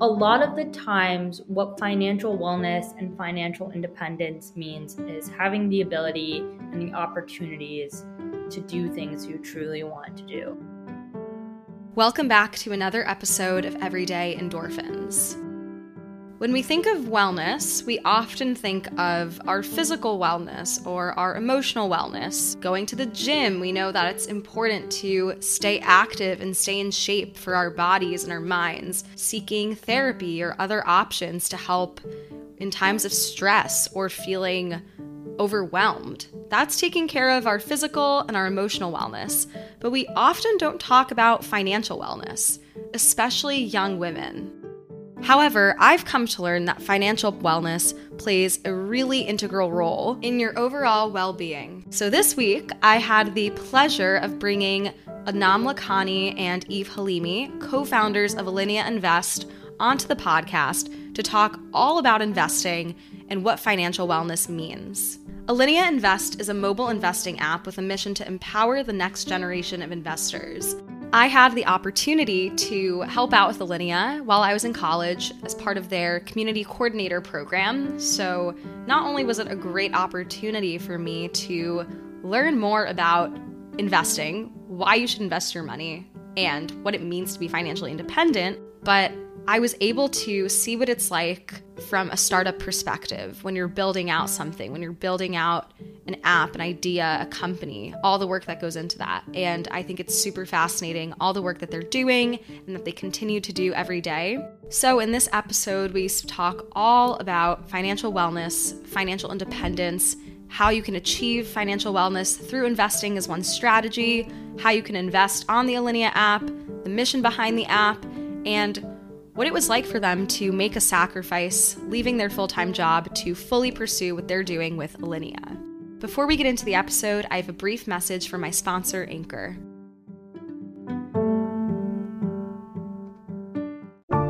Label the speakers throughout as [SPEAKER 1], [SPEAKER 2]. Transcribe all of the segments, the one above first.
[SPEAKER 1] a lot of the times, what financial wellness and financial independence means is having the ability and the opportunities to do things you truly want to do.
[SPEAKER 2] Welcome back to another episode of Everyday Endorphins. When we think of wellness, we often think of our physical wellness or our emotional wellness. Going to the gym, we know that it's important to stay active and stay in shape for our bodies and our minds. Seeking therapy or other options to help in times of stress or feeling overwhelmed. That's taking care of our physical and our emotional wellness. But we often don't talk about financial wellness, especially young women. However, I've come to learn that financial wellness plays a really integral role in your overall well being. So this week, I had the pleasure of bringing Anam Lakhani and Eve Halimi, co founders of Alinea Invest, onto the podcast to talk all about investing and what financial wellness means. Alinea Invest is a mobile investing app with a mission to empower the next generation of investors. I had the opportunity to help out with Alinea while I was in college as part of their community coordinator program. So, not only was it a great opportunity for me to learn more about investing, why you should invest your money, and what it means to be financially independent, but I was able to see what it's like from a startup perspective when you're building out something, when you're building out an app, an idea, a company, all the work that goes into that. And I think it's super fascinating, all the work that they're doing and that they continue to do every day. So, in this episode, we talk all about financial wellness, financial independence, how you can achieve financial wellness through investing as one strategy, how you can invest on the Alinea app, the mission behind the app, and what it was like for them to make a sacrifice, leaving their full time job to fully pursue what they're doing with Alinea. Before we get into the episode, I have a brief message from my sponsor, Anchor.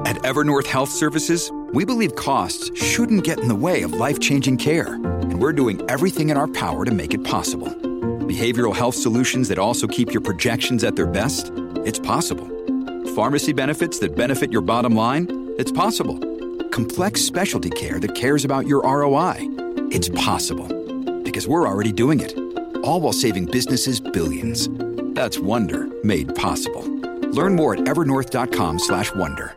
[SPEAKER 3] At Evernorth Health Services, we believe costs shouldn't get in the way of life changing care, and we're doing everything in our power to make it possible. Behavioral health solutions that also keep your projections at their best? It's possible pharmacy benefits that benefit your bottom line? It's possible. Complex specialty care that cares about your ROI? It's possible. Because we're already doing it. All while saving businesses billions. That's Wonder made possible. Learn more at evernorth.com/wonder.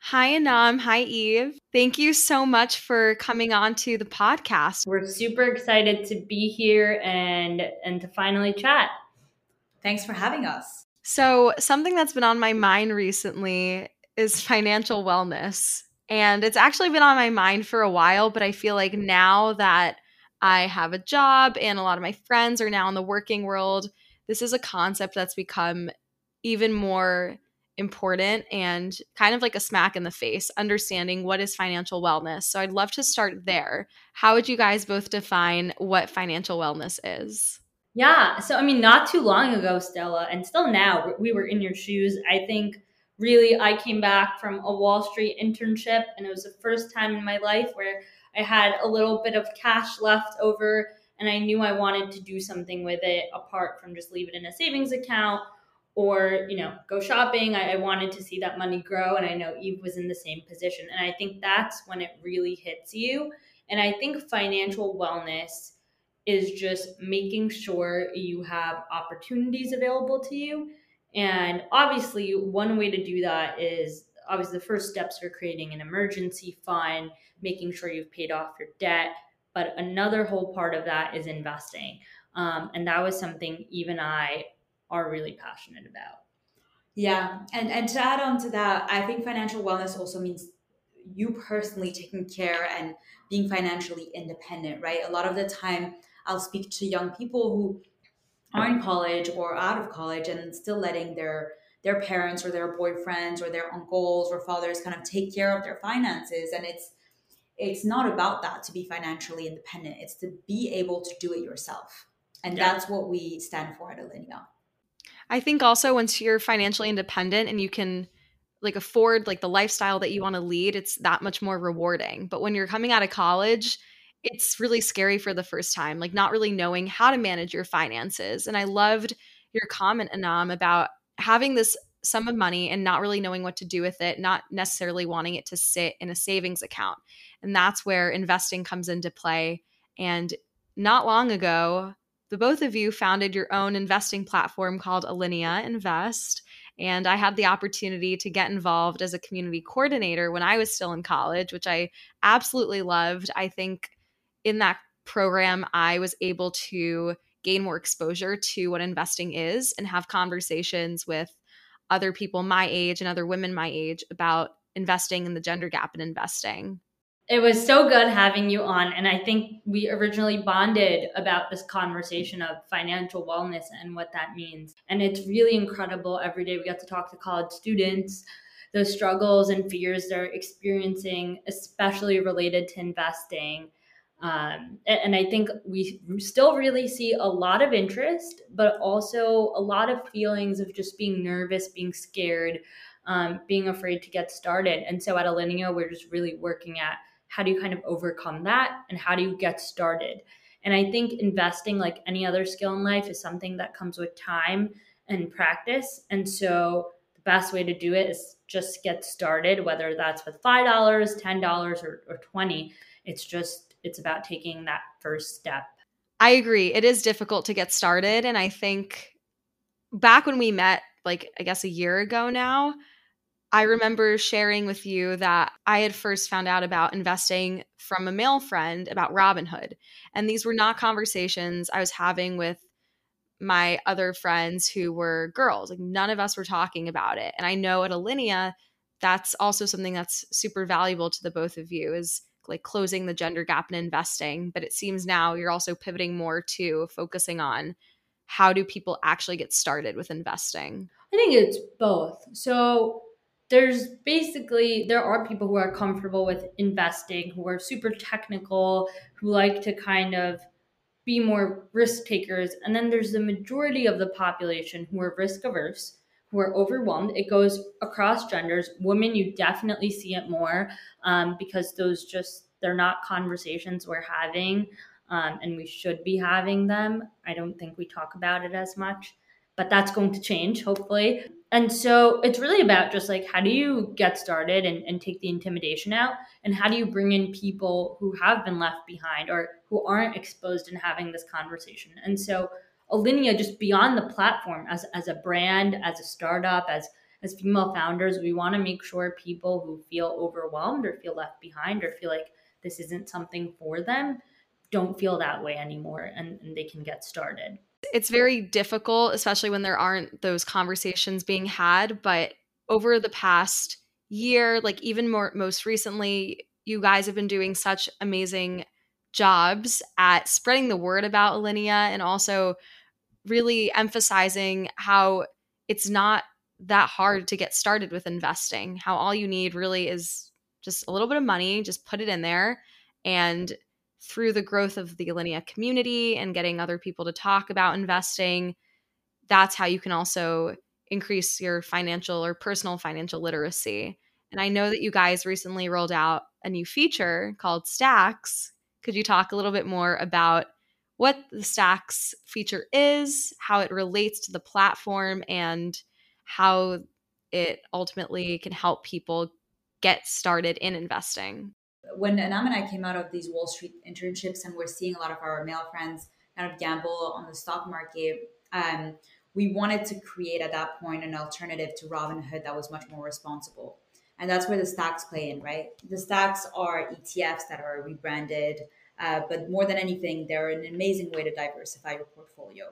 [SPEAKER 2] Hi Anam, hi Eve. Thank you so much for coming on to the podcast.
[SPEAKER 1] We're super excited to be here and and to finally chat.
[SPEAKER 4] Thanks for having us.
[SPEAKER 2] So, something that's been on my mind recently is financial wellness. And it's actually been on my mind for a while, but I feel like now that I have a job and a lot of my friends are now in the working world, this is a concept that's become even more important and kind of like a smack in the face, understanding what is financial wellness. So I'd love to start there. How would you guys both define what financial wellness is?
[SPEAKER 1] Yeah. So, I mean, not too long ago, Stella, and still now, we were in your shoes. I think really I came back from a Wall Street internship, and it was the first time in my life where I had a little bit of cash left over, and I knew I wanted to do something with it apart from just leave it in a savings account or you know go shopping I, I, wanted to see that money grow and i know eve was in the same position and i think that's when it really hits you and i think financial wellness is just making sure you have opportunities available to you. And obviously, one way to do that is obviously the first steps are creating an emergency fund, making sure you've paid off your debt. But another whole part of that is investing. Um, and that was something Eve and I are really passionate about.
[SPEAKER 4] Yeah. And, and to add on to that, I think financial wellness also means you personally taking care and being financially independent, right? A lot of the time, I'll speak to young people who are in college or out of college and still letting their their parents or their boyfriends or their uncles or fathers kind of take care of their finances. And it's it's not about that to be financially independent. It's to be able to do it yourself. And yeah. that's what we stand for at alinea.
[SPEAKER 2] I think also once you're financially independent and you can like afford like the lifestyle that you want to lead it's that much more rewarding. But when you're coming out of college it's really scary for the first time, like not really knowing how to manage your finances. And I loved your comment, Anam, about having this sum of money and not really knowing what to do with it, not necessarily wanting it to sit in a savings account. And that's where investing comes into play. And not long ago, the both of you founded your own investing platform called Alinea Invest. And I had the opportunity to get involved as a community coordinator when I was still in college, which I absolutely loved. I think in that program, I was able to gain more exposure to what investing is and have conversations with other people my age and other women my age about investing and the gender gap in investing.
[SPEAKER 1] It was so good having you on. And I think we originally bonded about this conversation of financial wellness and what that means. And it's really incredible. Every day we get to talk to college students, the struggles and fears they're experiencing, especially related to investing. Um, and, I think we still really see a lot of interest, but also a lot of feelings of just being nervous, being scared, um, being afraid to get started. And so at Alinea, we're just really working at how do you kind of overcome that and how do you get started? And i think investing like any other skill in life is something that comes with time and practice. And so the best way to do it is just get started whether that's with $5 $10 or, or 20 it's just it's about taking that first step
[SPEAKER 2] i agree it is difficult to get started and i think back when we met like i guess a year ago now I remember sharing with you that I had first found out about investing from a male friend about Robinhood. And these were not conversations I was having with my other friends who were girls. Like none of us were talking about it. And I know at Alinea, that's also something that's super valuable to the both of you is like closing the gender gap in investing. But it seems now you're also pivoting more to focusing on how do people actually get started with investing?
[SPEAKER 1] I think it's both. So there's basically there are people who are comfortable with investing who are super technical who like to kind of be more risk takers and then there's the majority of the population who are risk averse who are overwhelmed it goes across genders. Women you definitely see it more um, because those just they're not conversations we're having um, and we should be having them. I don't think we talk about it as much but that's going to change hopefully. And so it's really about just like how do you get started and, and take the intimidation out? And how do you bring in people who have been left behind or who aren't exposed in having this conversation? And so alinea just beyond the platform as, as a brand as a startup as as female founders we want to make sure people who feel overwhelmed or feel left behind or feel like this isn't something for them don't feel that way anymore and, and they can get started
[SPEAKER 2] it's very difficult, especially when there aren't those conversations being had. But over the past year, like even more most recently, you guys have been doing such amazing jobs at spreading the word about Alinea and also really emphasizing how it's not that hard to get started with investing. How all you need really is just a little bit of money, just put it in there and through the growth of the Alinea community and getting other people to talk about investing, that's how you can also increase your financial or personal financial literacy. And I know that you guys recently rolled out a new feature called Stacks. Could you talk a little bit more about what the Stacks feature is, how it relates to the platform, and how it ultimately can help people get started in investing?
[SPEAKER 4] when Anam and I came out of these Wall Street internships and we're seeing a lot of our male friends kind of gamble on the stock market, um, we wanted to create at that point an alternative to Robinhood that was much more responsible. And that's where the stacks play in, right? The stacks are ETFs that are rebranded, uh, but more than anything, they're an amazing way to diversify your portfolio.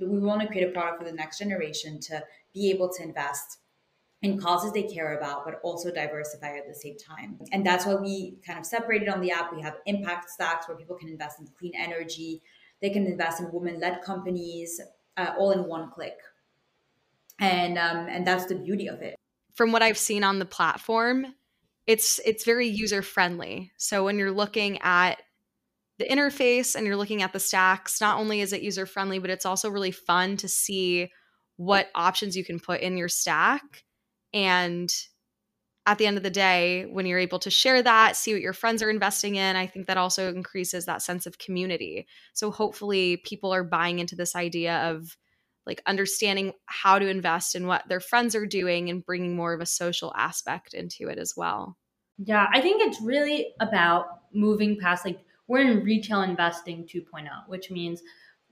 [SPEAKER 4] We want to create a product for the next generation to be able to invest in causes they care about, but also diversify at the same time. And that's why we kind of separated on the app. We have impact stacks where people can invest in clean energy, they can invest in women led companies, uh, all in one click. And um, and that's the beauty of it.
[SPEAKER 2] From what I've seen on the platform, it's it's very user friendly. So when you're looking at the interface and you're looking at the stacks, not only is it user friendly, but it's also really fun to see what options you can put in your stack and at the end of the day, when you're able to share that, see what your friends are investing in, I think that also increases that sense of community. So hopefully people are buying into this idea of like understanding how to invest in what their friends are doing and bringing more of a social aspect into it as well.
[SPEAKER 1] Yeah, I think it's really about moving past like we're in retail investing 2.0, which means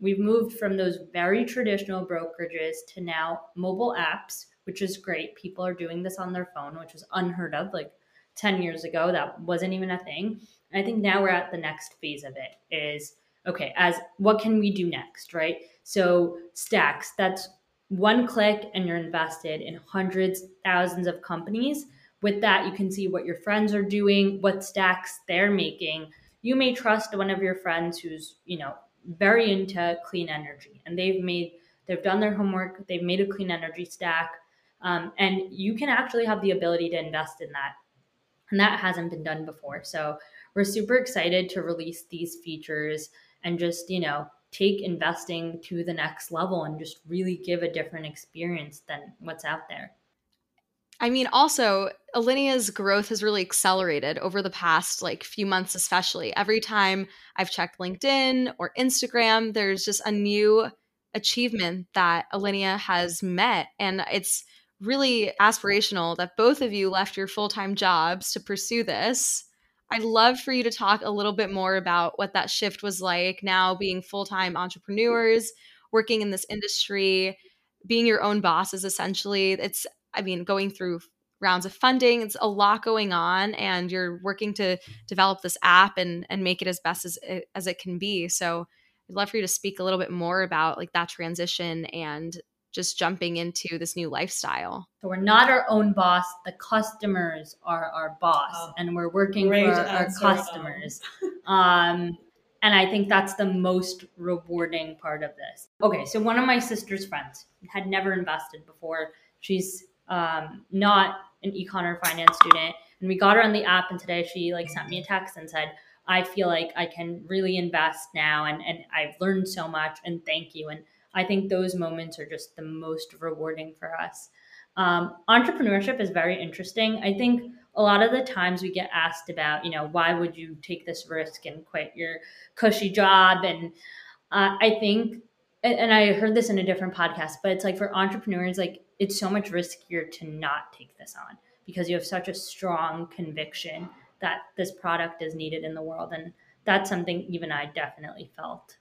[SPEAKER 1] we've moved from those very traditional brokerages to now mobile apps, which is great. People are doing this on their phone, which was unheard of like 10 years ago. That wasn't even a thing. And I think now we're at the next phase of it is okay, as what can we do next, right? So stacks, that's one click and you're invested in hundreds, thousands of companies. With that, you can see what your friends are doing, what stacks they're making. You may trust one of your friends who's, you know, very into clean energy and they've made they've done their homework, they've made a clean energy stack. Um, and you can actually have the ability to invest in that. And that hasn't been done before. So we're super excited to release these features and just, you know, take investing to the next level and just really give a different experience than what's out there.
[SPEAKER 2] I mean, also, Alinea's growth has really accelerated over the past like few months, especially. Every time I've checked LinkedIn or Instagram, there's just a new achievement that Alinea has met. And it's really aspirational that both of you left your full time jobs to pursue this. I'd love for you to talk a little bit more about what that shift was like now being full time entrepreneurs, working in this industry, being your own bosses essentially. It's, I mean, going through rounds of funding, it's a lot going on, and you're working to develop this app and, and make it as best as it, as it can be. So I'd love for you to speak a little bit more about like that transition and just jumping into this new lifestyle.
[SPEAKER 1] So we're not our own boss. The customers are our boss, oh, and we're working for our customers. um, and I think that's the most rewarding part of this. Okay, so one of my sister's friends had never invested before. She's um, not an econ or finance student, and we got her on the app. And today she like sent me a text and said, "I feel like I can really invest now, and and I've learned so much, and thank you." And I think those moments are just the most rewarding for us. Um, entrepreneurship is very interesting. I think a lot of the times we get asked about, you know, why would you take this risk and quit your cushy job? And uh, I think, and I heard this in a different podcast, but it's like for entrepreneurs, like it's so much riskier to not take this on because you have such a strong conviction that this product is needed in the world. And that's something Eve and I definitely felt.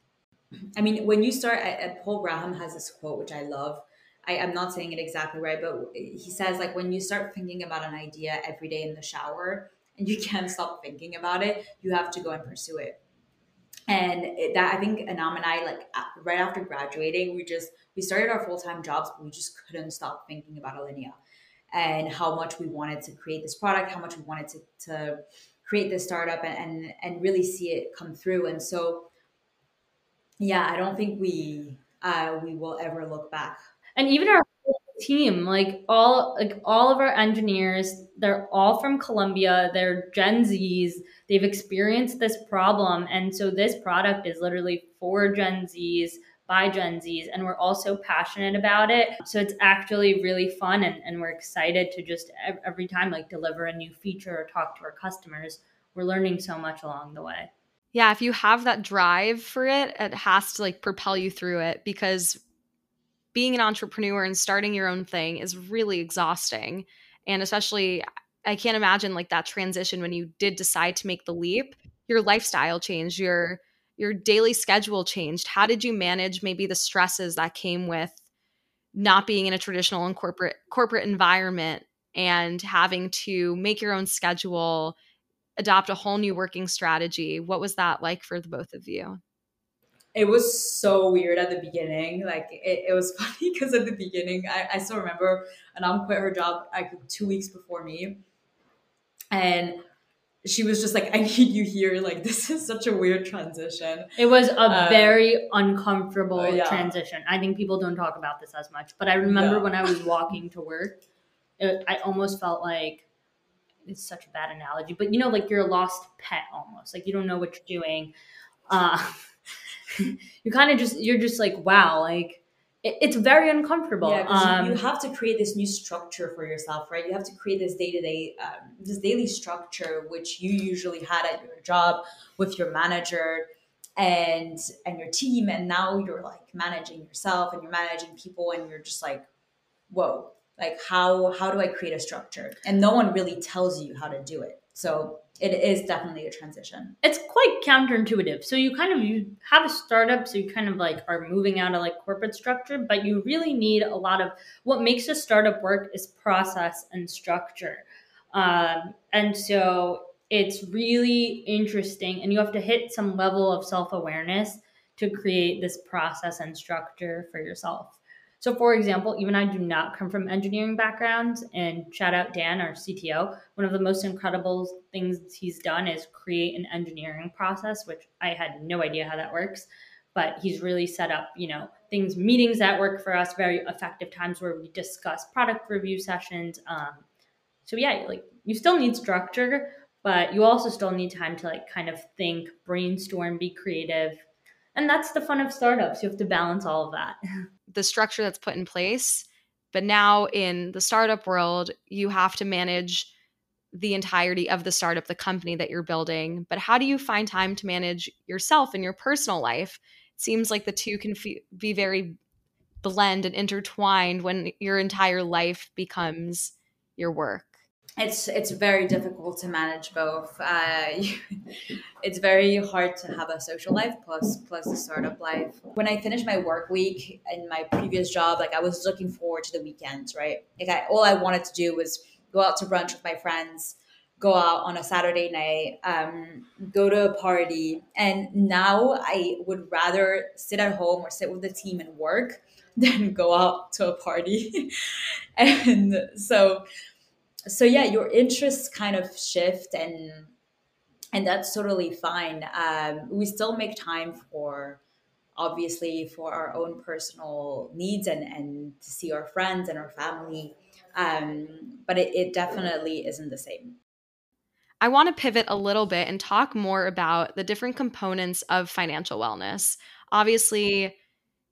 [SPEAKER 4] I mean, when you start, Paul Graham has this quote which I love. I, am not saying it exactly right, but he says like when you start thinking about an idea every day in the shower and you can't stop thinking about it, you have to go and pursue it. And that I think Anam and I like right after graduating, we just we started our full time jobs, but we just couldn't stop thinking about Alinea and how much we wanted to create this product, how much we wanted to, to create this startup and, and and really see it come through. And so yeah, I don't think we uh, we will ever look back.
[SPEAKER 1] And even our team, like all like all of our engineers, they're all from Colombia. They're Gen Zs. They've experienced this problem, and so this product is literally for Gen Zs by Gen Zs, and we're also passionate about it. So it's actually really fun, and, and we're excited to just every time like deliver a new feature or talk to our customers. We're learning so much along the way
[SPEAKER 2] yeah, if you have that drive for it, it has to like propel you through it because being an entrepreneur and starting your own thing is really exhausting. And especially, I can't imagine like that transition when you did decide to make the leap, your lifestyle changed, your your daily schedule changed. How did you manage maybe the stresses that came with not being in a traditional and corporate corporate environment and having to make your own schedule adopt a whole new working strategy. What was that like for the both of you?
[SPEAKER 4] It was so weird at the beginning. Like it, it was funny because at the beginning, I, I still remember Anam quit her job like two weeks before me. And she was just like, I need you here. Like, this is such a weird transition.
[SPEAKER 1] It was a um, very uncomfortable uh, yeah. transition. I think people don't talk about this as much, but I remember yeah. when I was walking to work, it, I almost felt like it's such a bad analogy, but you know, like you're a lost pet almost. Like you don't know what you're doing. Uh, you kind of just you're just like wow, like it, it's very uncomfortable.
[SPEAKER 4] Yeah, um, you have to create this new structure for yourself, right? You have to create this day to day, this daily structure which you usually had at your job with your manager. and and your team and now you're like managing yourself and you're managing people and you're just like whoa like how how do i create a structure and no one really tells you how to do it so it is definitely a transition.
[SPEAKER 1] It's quite counterintuitive. So you kind of you have a startup so you kind of like are moving out of like corporate structure but you really need a lot of what makes a startup work is process and structure. Um, and so it's really interesting and you have to hit some level of self-awareness to create this process and structure for yourself so for example Eve and i do not come from engineering backgrounds and shout out dan our cto one of the most incredible things he's done is create an engineering process which i had no idea how that works but he's really set up you know things meetings that work for us very effective times where we discuss product review sessions um, so yeah like you still need structure but you also still need time to like kind of think, brainstorm, be creative. And that's the fun of startups. You have to balance all of that.
[SPEAKER 2] The structure that's put in place, but now in the startup world, you have to manage the entirety of the startup, the company that you're building. But how do you find time to manage yourself and your personal life? It seems like the two can f- be very blend and intertwined when your entire life becomes your work
[SPEAKER 4] it's it's very difficult to manage both. Uh, it's very hard to have a social life plus plus a startup life. When I finished my work week in my previous job, like I was looking forward to the weekends, right? Like I, all I wanted to do was go out to brunch with my friends, go out on a Saturday night, um, go to a party, and now I would rather sit at home or sit with the team and work than go out to a party. and so so yeah your interests kind of shift and and that's totally fine. Um, we still make time for obviously for our own personal needs and and to see our friends and our family. Um, but it, it definitely isn't the same.
[SPEAKER 2] I want to pivot a little bit and talk more about the different components of financial wellness. Obviously,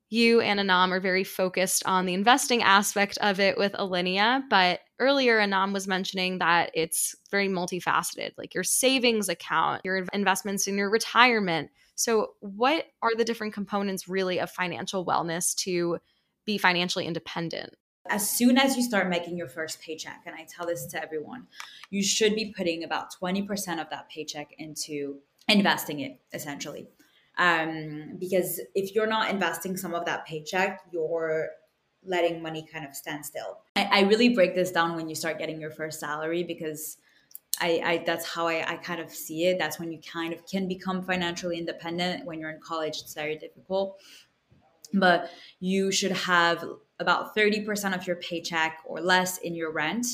[SPEAKER 2] you and Anam are very focused on the investing aspect of it with Alinea, but earlier Anam was mentioning that it's very multifaceted, like your savings account, your investments in your retirement. So, what are the different components really of financial wellness to be financially independent?
[SPEAKER 4] As soon as you start making your first paycheck, and I tell this to everyone, you should be putting about 20% of that paycheck into investing it essentially um, because if you're not investing some of that paycheck, you're letting money kind of stand still. I, I really break this down when you start getting your first salary because I, I that's how I, I kind of see it. That's when you kind of can become financially independent. When you're in college, it's very difficult. But you should have about 30% of your paycheck or less in your rent.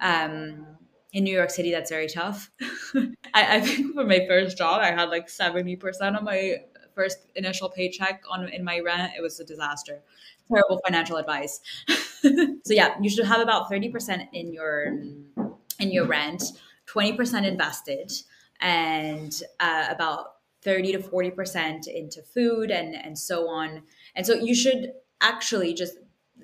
[SPEAKER 4] Um, in New York City, that's very tough. I, I, think for my first job, I had like 70% of my first initial paycheck on in my rent. It was a disaster. Terrible financial advice. so yeah, you should have about 30% in your in your rent, 20% invested, and uh, about 30 to 40% into food and and so on. And so you should actually just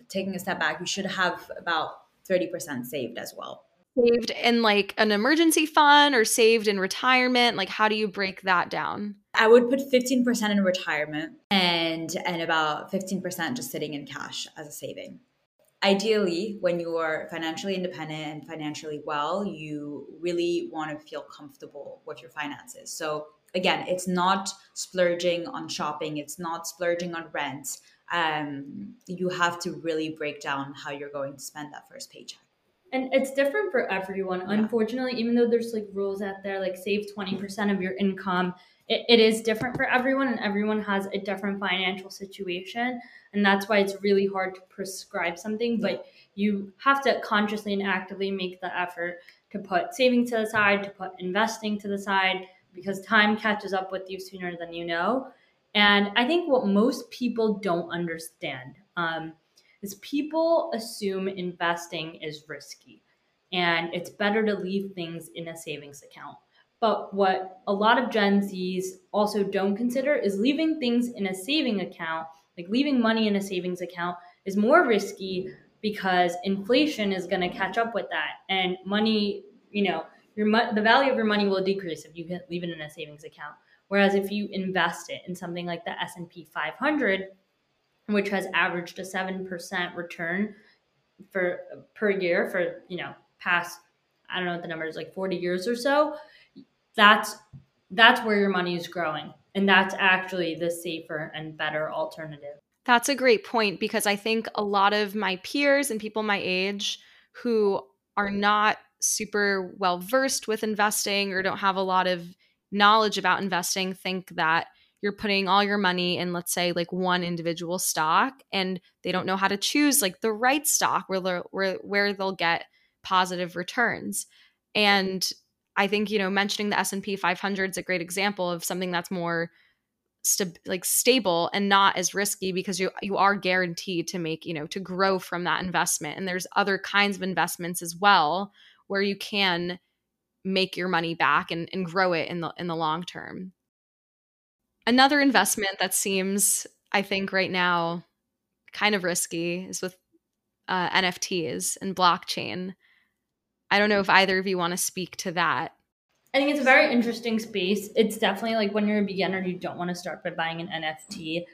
[SPEAKER 4] taking a step back, you should have about 30% saved as well
[SPEAKER 2] saved in like an emergency fund or saved in retirement? Like how do you break that down?
[SPEAKER 4] I would put 15% in retirement and and about 15% just sitting in cash as a saving. Ideally, when you are financially independent and financially well, you really want to feel comfortable with your finances. So again, it's not splurging on shopping, it's not splurging on rent. Um, you have to really break down how you're going to spend that first paycheck
[SPEAKER 1] and it's different for everyone yeah. unfortunately even though there's like rules out there like save 20% of your income it, it is different for everyone and everyone has a different financial situation and that's why it's really hard to prescribe something but you have to consciously and actively make the effort to put saving to the side to put investing to the side because time catches up with you sooner than you know and i think what most people don't understand um, is people assume investing is risky and it's better to leave things in a savings account. But what a lot of Gen Zs also don't consider is leaving things in a saving account, like leaving money in a savings account, is more risky because inflation is going to catch up with that, and money, you know, your the value of your money will decrease if you leave it in a savings account. Whereas if you invest it in something like the S&P 500, which has averaged a 7% return for per year for, you know, past I don't know what the number is like 40 years or so, that's that's where your money is growing. And that's actually the safer and better alternative.
[SPEAKER 2] That's a great point because I think a lot of my peers and people my age who are not super well versed with investing or don't have a lot of knowledge about investing think that you're putting all your money in let's say like one individual stock and they don't know how to choose like the right stock where where where they'll get positive returns and i think you know mentioning the s&p 500 is a great example of something that's more st- like stable and not as risky because you you are guaranteed to make you know to grow from that investment. And there's other kinds of investments as well where you can make your money back and, and grow it in the in the long term. Another investment that seems i think right now kind of risky is with uh, nfts and blockchain i don't know if either of you want to speak to that
[SPEAKER 1] I think it's a very interesting space. It's definitely like when you're a beginner, you don't want to start by buying an NFT.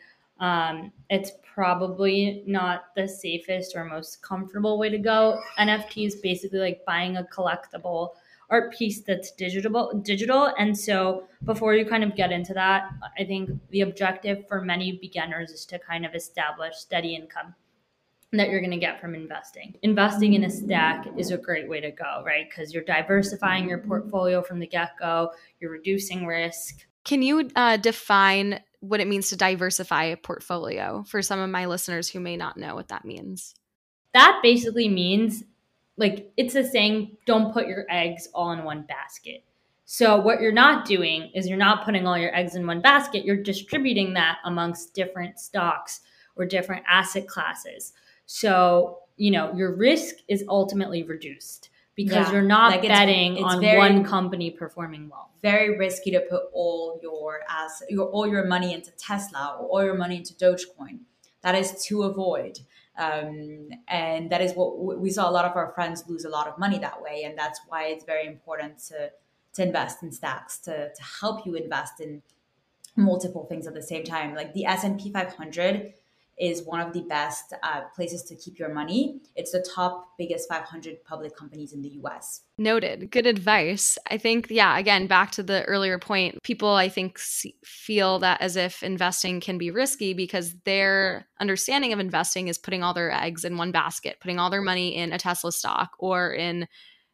[SPEAKER 1] Um, it's probably not the safest or most comfortable way to go. NFT is basically like buying a collectible art piece that's digital digital and so before you kind of get into that i think the objective for many beginners is to kind of establish steady income that you're going to get from investing. Investing in a stack is a great way to go, right? Because you're diversifying your portfolio from the get go, you're reducing risk.
[SPEAKER 2] Can you uh, define what it means to diversify a portfolio for some of my listeners who may not know what that means?
[SPEAKER 1] That basically means like it's a saying don't put your eggs all in one basket. So what you're not doing is you're not putting all your eggs in one basket, you're distributing that amongst different stocks or different asset classes. So, you know, your risk is ultimately reduced because yeah. you're not like betting it's, it's on very, one company performing well.
[SPEAKER 4] Very risky to put all your as your all your money into Tesla or all your money into Dogecoin. That is to avoid. Um, and that is what we saw a lot of our friends lose a lot of money that way and that's why it's very important to to invest in stacks to to help you invest in multiple things at the same time like the S&P 500 is one of the best uh, places to keep your money. It's the top biggest 500 public companies in the US.
[SPEAKER 2] Noted. Good advice. I think, yeah, again, back to the earlier point, people I think feel that as if investing can be risky because their understanding of investing is putting all their eggs in one basket, putting all their money in a Tesla stock or in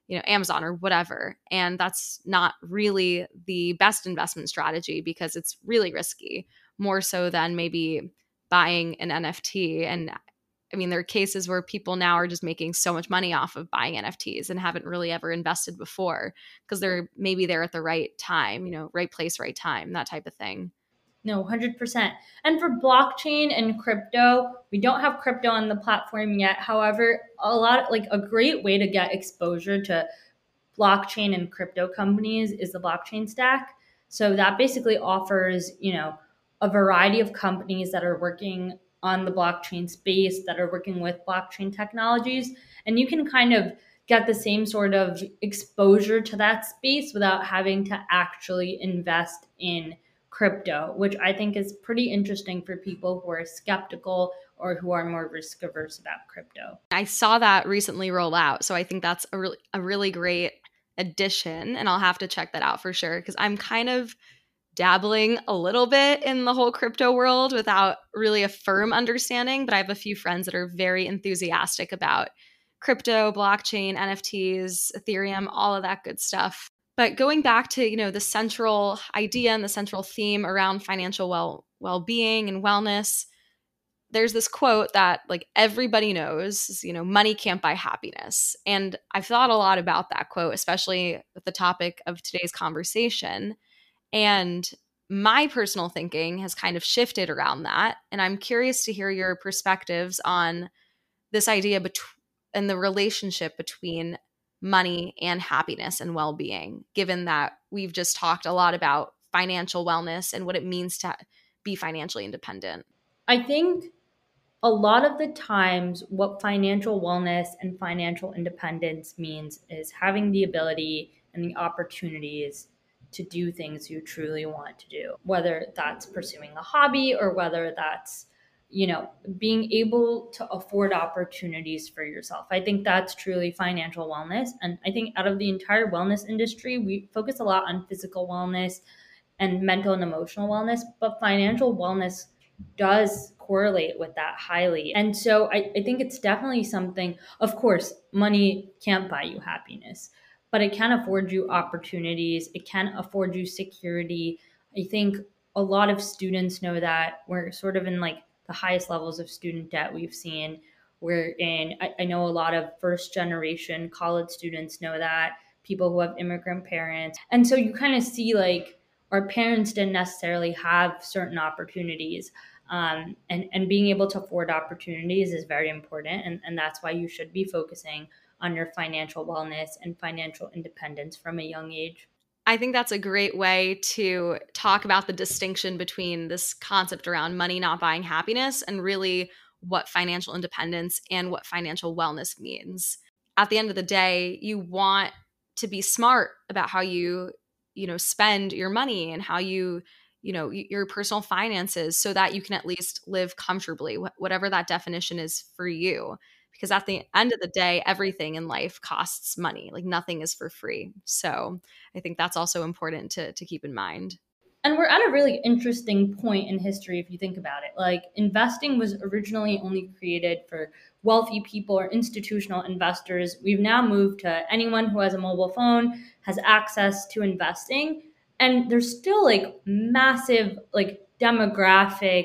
[SPEAKER 2] you know Amazon or whatever and that's not really the best investment strategy because it's really risky more so than maybe buying an NFT. And I mean, there are cases where people now are just making so much money off of buying NFTs and haven't really ever invested before because they're maybe there at the right time, you know, right place, right time, that type of thing.
[SPEAKER 1] No, 100%. And for blockchain and crypto, we don't have crypto on the platform yet. However, a lot like a great way to get exposure to blockchain and crypto companies is the blockchain stack. So that basically offers, you know, a variety of companies that are working on the blockchain space that are working with blockchain technologies. And you can kind of get the same sort of exposure to that space without having to actually invest in crypto which i think is pretty interesting for people who are skeptical or who are more risk averse about crypto.
[SPEAKER 2] I saw that recently roll out so i think that's a really a really great addition and i'll have to check that out for sure because i'm kind of dabbling a little bit in the whole crypto world without really a firm understanding, but I have a few friends that are very enthusiastic about crypto, blockchain, NFTs, Ethereum, all of that good stuff. But going back to, you know, the central idea and the central theme around financial well well-being and wellness, there's this quote that like everybody knows, you know, money can't buy happiness. And I've thought a lot about that quote, especially with the topic of today's conversation. And my personal thinking has kind of shifted around that. And I'm curious to hear your perspectives on this idea bet- and the relationship between money and happiness and well being, given that we've just talked a lot about financial wellness and what it means to be financially independent.
[SPEAKER 1] I think a lot of the times, what financial wellness and financial independence means is having the ability and the opportunities to do things you truly want to do, whether that's pursuing a hobby or whether that's you know being able to afford opportunities for yourself. I think that's truly financial wellness and i think out of the entire wellness industry we focus a lot on physical wellness and mental and emotional wellness but financial wellness does correlate with that highly. And so I, I think it's definitely something of course money can't buy you happiness but it can afford you opportunities it can afford you security i think a lot of students know that we're sort of in like the highest levels of student debt we've seen. We're in, I, I know a lot of first generation college students know that, people who have immigrant parents. And so you kind of see like our parents didn't necessarily have certain opportunities. Um, and, and being able to afford opportunities is very important. And, and that's why you should be focusing on your financial wellness and financial independence from a young age.
[SPEAKER 2] I think that's a great way to talk about the distinction between this concept around money not buying happiness and really what financial independence and what financial wellness means. At the end of the day, you want to be smart about how you, you know, spend your money and how you, you know, your personal finances so that you can at least live comfortably, whatever that definition is for you because at the end of the day everything in life costs money like nothing is for free. So i think that's also important to, to keep in mind.
[SPEAKER 1] And we're at a really interesting point in history if you think about it. Like investing was originally only created for wealthy people or institutional investors. We've now moved to anyone who has a mobile phone has access to investing and there's still like massive like demographic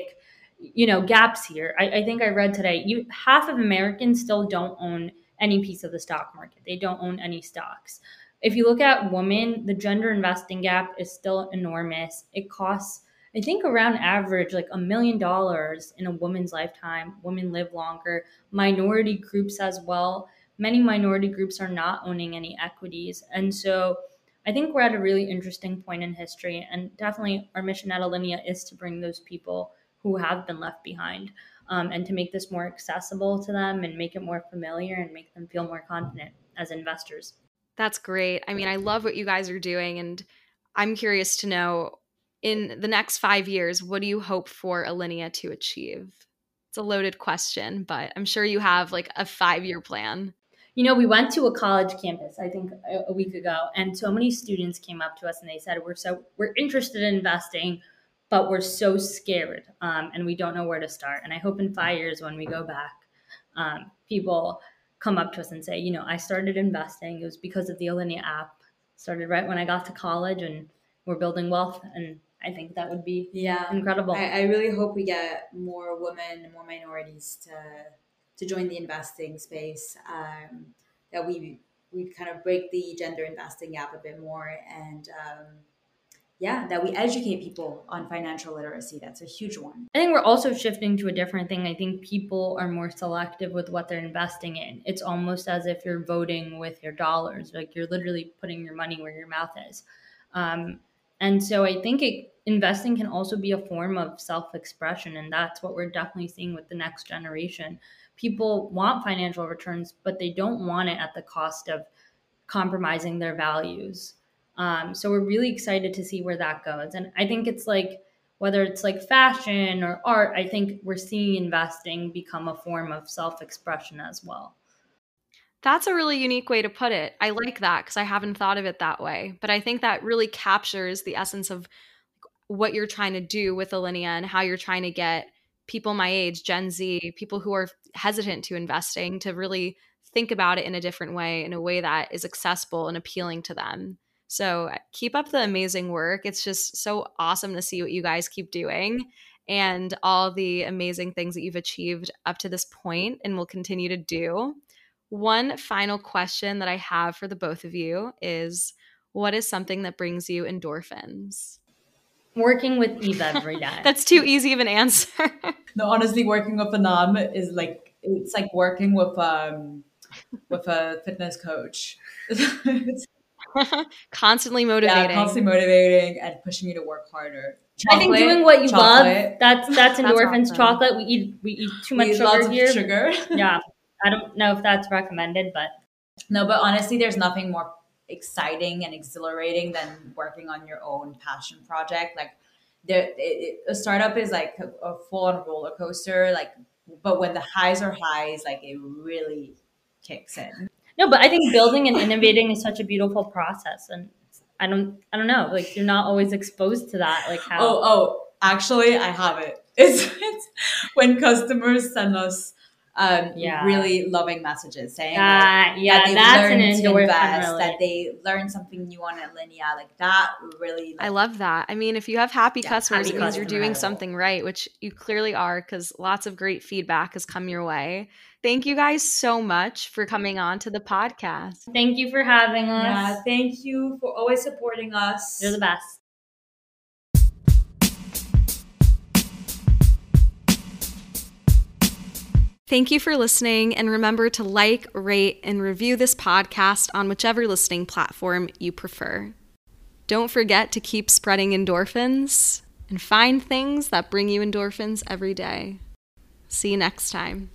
[SPEAKER 1] you know gaps here. I, I, think i read today you half of americans still don't own any piece of the stock market. They don't own any stocks. If you look at women the gender investing gap is still enormous. It costs i think around average like a million dollars in a woman's lifetime. Women live longer. Minority groups as well. Many minority groups are not owning any equities. And so i think we're at a really interesting point in history and definitely our mission at alinea is to bring those people who have been left behind um, and to make this more accessible to them and make it more familiar and make them feel more confident as investors.
[SPEAKER 2] That's great. I mean, I love what you guys are doing. And I'm curious to know in the next five years, what do you hope for Alinea to achieve? It's a loaded question, but I'm sure you have like a five year plan.
[SPEAKER 1] You know, we went to a college campus, I think a week ago, and so many students came up to us and they said, We're so, we're interested in investing but we're so scared um, and we don't know where to start. And I hope in five years when we go back, um, people come up to us and say, you know, I started investing. It was because of the Alinea app. Started right when I got to college, and we're building wealth. And I think that would be yeah incredible.
[SPEAKER 4] I, I really hope we get more women, more minorities to to join the investing space. Um, that we we kind of break the gender investing gap a bit more and. Yeah, that we educate people on financial literacy. That's a huge one.
[SPEAKER 1] I think we're also shifting to a different thing. I think people are more selective with what they're investing in. It's almost as if you're voting with your dollars, like you're literally putting your money where your mouth is. Um, and so I think it, investing can also be a form of self expression. And that's what we're definitely seeing with the next generation. People want financial returns, but they don't want it at the cost of compromising their values. Um, so we're really excited to see where that goes. And I think it's like whether it's like fashion or art, I think we're seeing investing become a form of self expression as well.
[SPEAKER 2] That's a really unique way to put it. I like that because I haven't thought of it that way. But I think that really captures the essence of what you're trying to do with Alinea and how you're trying to get people my age, Gen Z, people who are hesitant to investing to really think about it in a different way, in a way that is accessible and appealing to them. So uh, keep up the amazing work. It's just so awesome to see what you guys keep doing and all the amazing things that you've achieved up to this point and will continue to do. One final question that I have for the both of you is what is something that brings you endorphins?
[SPEAKER 1] Working with Eve every day.
[SPEAKER 2] That's too easy of an answer.
[SPEAKER 4] no, honestly, working with Anam is like it's like working with um with a fitness coach.
[SPEAKER 2] constantly motivating.
[SPEAKER 4] Yeah, constantly motivating and pushing you to work harder.
[SPEAKER 1] Chocolate, I think doing what you chocolate. love that's that's endorphins. That's awesome. Chocolate. We eat we eat too much sugar here.
[SPEAKER 4] Sugar.
[SPEAKER 1] yeah, I don't know if that's recommended, but
[SPEAKER 4] no. But honestly, there's nothing more exciting and exhilarating than working on your own passion project. Like there, it, it, a startup is like a, a full on roller coaster. Like, but when the highs are highs, like it really kicks in.
[SPEAKER 1] No, but I think building and innovating is such a beautiful process, and I don't, I don't know, like you're not always exposed to that. Like how?
[SPEAKER 4] Oh, oh, actually, I have it. It's, it's when customers send us um,
[SPEAKER 1] Yeah.
[SPEAKER 4] really loving messages saying
[SPEAKER 1] That-
[SPEAKER 4] like,
[SPEAKER 1] yeah,
[SPEAKER 4] that they
[SPEAKER 1] that's an
[SPEAKER 4] learned to
[SPEAKER 1] endorphin,
[SPEAKER 4] invest,
[SPEAKER 1] really.
[SPEAKER 4] that they learned something new on Alinea. Like that really. Like,
[SPEAKER 2] I love that. I mean, if you have happy
[SPEAKER 4] Yeah,
[SPEAKER 2] customers,
[SPEAKER 1] happy
[SPEAKER 2] it means you're doing something right, which you clearly are because lots of great feedback has come your way. Thank you guys so much for coming on to the podcast.
[SPEAKER 1] Thank you for having us.
[SPEAKER 4] Yeah, thank you for always supporting us.
[SPEAKER 1] You're the best.
[SPEAKER 2] Thank you for listening, and remember to like, rate, and review this podcast on whichever listening platform you prefer. Don't forget to keep spreading endorphins and find things that bring you endorphins every day. See you next time.